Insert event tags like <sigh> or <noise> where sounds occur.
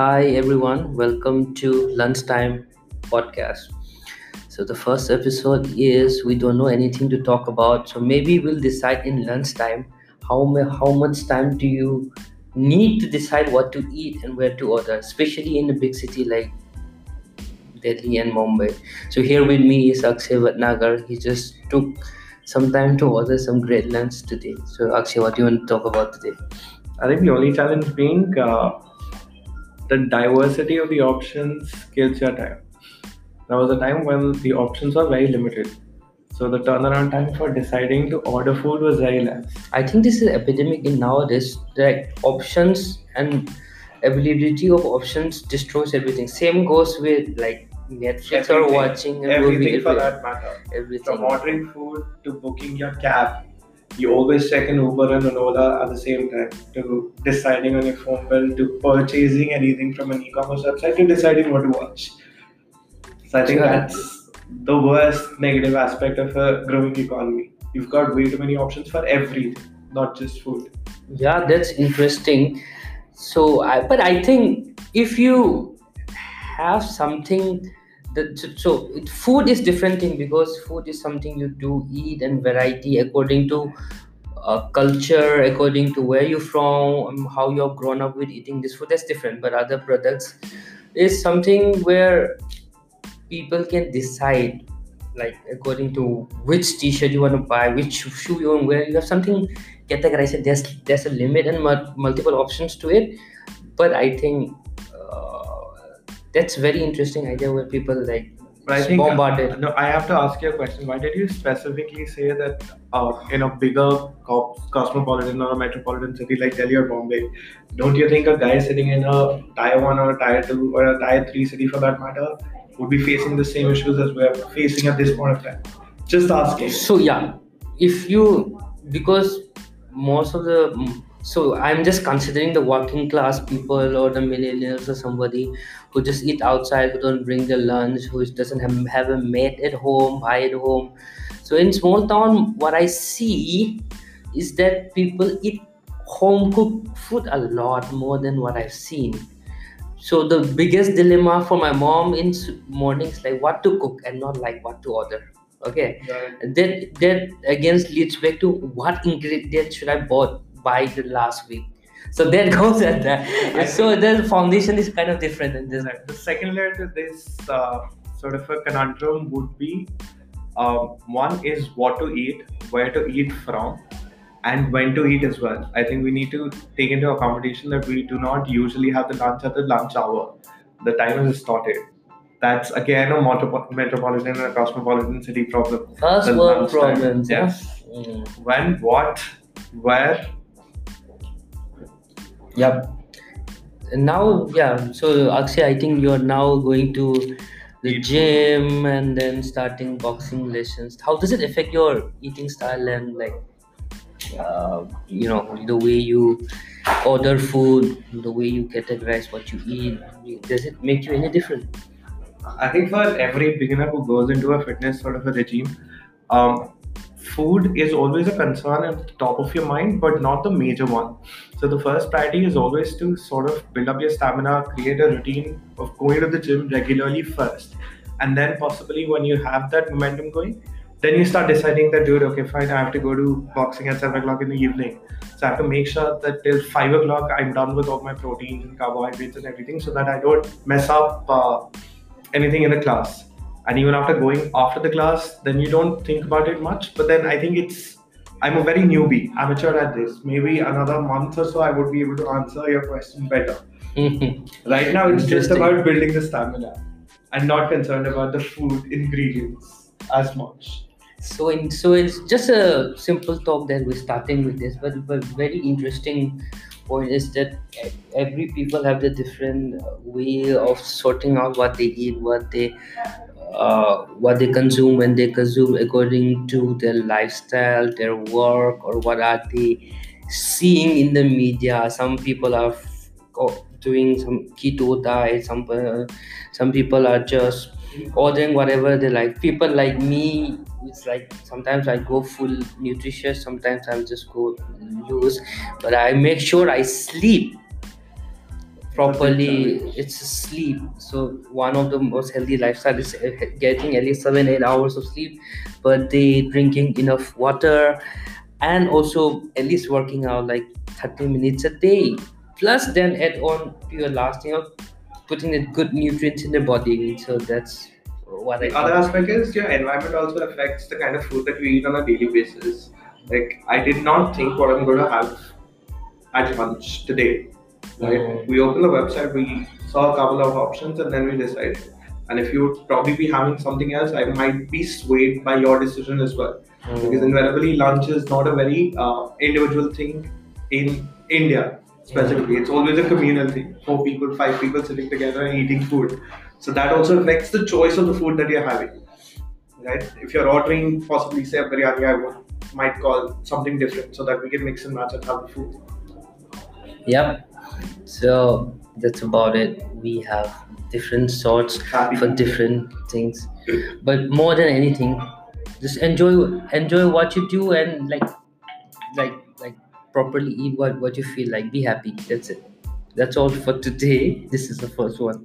Hi everyone, welcome to Lunchtime Podcast. So the first episode is we don't know anything to talk about, so maybe we'll decide in lunchtime how how much time do you need to decide what to eat and where to order, especially in a big city like Delhi and Mumbai. So here with me is Akshay Bhatnagar. He just took some time to order some great lunch today. So Akshay, what do you want to talk about today? I think the only challenge being uh, the diversity of the options kills your time. There was a time when the options were very limited. So the turnaround time for deciding to order food was very less. I think this is epidemic in nowadays. Like options and availability of options destroys everything. Same goes with like Netflix or watching a movie. Everything for every- that matter. Everything. From ordering food to booking your cab, you always check an Uber and an Ola at the same time. To deciding on your phone bill, to purchasing anything from an e-commerce website, to deciding what to watch. So I think that's the worst negative aspect of a growing economy. You've got way too many options for everything, not just food. Yeah, that's interesting. So, I, but I think if you have something that so so it, food is different thing because food is something you do eat and variety according to uh, culture, according to where you're from, um, how you're grown up with eating this food. That's different. But other products is something where people can decide like according to which t-shirt you want to buy which shoe you want to wear you have something categorized there's there's a limit and mul- multiple options to it but i think uh, that's very interesting idea where people like But I think bombarded no, I have to ask you a question. Why did you specifically say that uh, in a bigger co- cosmopolitan or a metropolitan city like Delhi or Bombay, don't you think a guy sitting in a tier one or a tier two or a tier three city for that matter would be facing the same issues as we're facing at this point of time? Just asking. so yeah if you because most of the so i'm just considering the working class people or the millennials or somebody who just eat outside who don't bring their lunch who doesn't have, have a mate at home buy at home. So in small town what i see is that people eat home cooked food a lot more than what i've seen. So the biggest dilemma for my mom in mornings like what to cook and not like what to order okay? That that again leads back to what ingredients should I bought buy the last week. So <laughs> that goes at that. So the foundation is kind of different in this. The second layer to this uh, sort of a conundrum would be um, one is what to eat, where to eat from, and when to eat as well. I think we need to take into accommodation that we do not usually have the lunch at the lunch hour. The time is distorted. That's again a metropolitan and a cosmopolitan city problem. First world problems. Yeah. Mm. When, what, where, Yep. Now, yeah. So Akshay, I think you're now going to the gym and then starting boxing lessons. How does it affect your eating style and like, uh, you know, the way you order food, the way you categorize what you eat? Does it make you any different? I think for every beginner who goes into a fitness sort of a regime, um, food is always a concern at the top of your mind, but not the major one. So the first priority is always to sort of build up your stamina, create a routine of going to the gym regularly first, and then possibly when you have that momentum going, then you start deciding that, dude, okay, fine, I have to go to boxing at seven o'clock in the evening. So I have to make sure that till five o'clock I'm done with all my proteins and carbohydrates and everything, so that I don't mess up. Uh, anything in the class and even after going after the class then you don't think about it much but then i think it's i'm a very newbie amateur at this. Maybe another month or so i would be able to answer your question better. <laughs> Right now it's just about building the stamina and not concerned about the food ingredients as much. So in so it's just a simple talk that we're starting with this, but but very interesting point is that every people have the different way of sorting out what they eat, what they uh, what they consume when they consume according to their lifestyle, their work, or what are they seeing in the media. Some people are doing some keto diet. Some uh, some people are just ordering whatever they like. People like me, it's like sometimes I go full nutritious, sometimes I'll just go loose, but I make sure I sleep properly it's sleep. So one of the most healthy lifestyle is uh, getting at least seven eight hours of sleep per day drinking enough water and also at least working out like 30 minutes a day. Plus then add on to your last you know putting in good nutrients in the body. So that's what i The other aspect is your environment also affects the kind of food that we eat on a daily basis. Like I did not think what I'm going to have at lunch today. Right? Mm. We opened the website, we saw a couple of options, and then we decided. And if you would probably be having something else, I might be swayed by your decision as well. Because Mm. invariably, lunch is not a very uh, individual thing in India specifically. It's always a communal thing. Four people, five people sitting together and eating food. So that also affects the choice of the food that you're having. Right? If you're ordering possibly say a biryani, I would might call something different so that we can mix and match and have the food. yep so that's about it. We have different sorts Happy. for different things. But more than anything just enjoy enjoy what you do and like like like properly eat what what you feel like. Be happy. That's it. That's all for today. <laughs> This is the first one